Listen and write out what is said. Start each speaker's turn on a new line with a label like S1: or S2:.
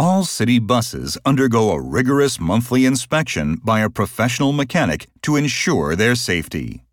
S1: All city buses undergo a rigorous monthly inspection by a professional mechanic to ensure their safety.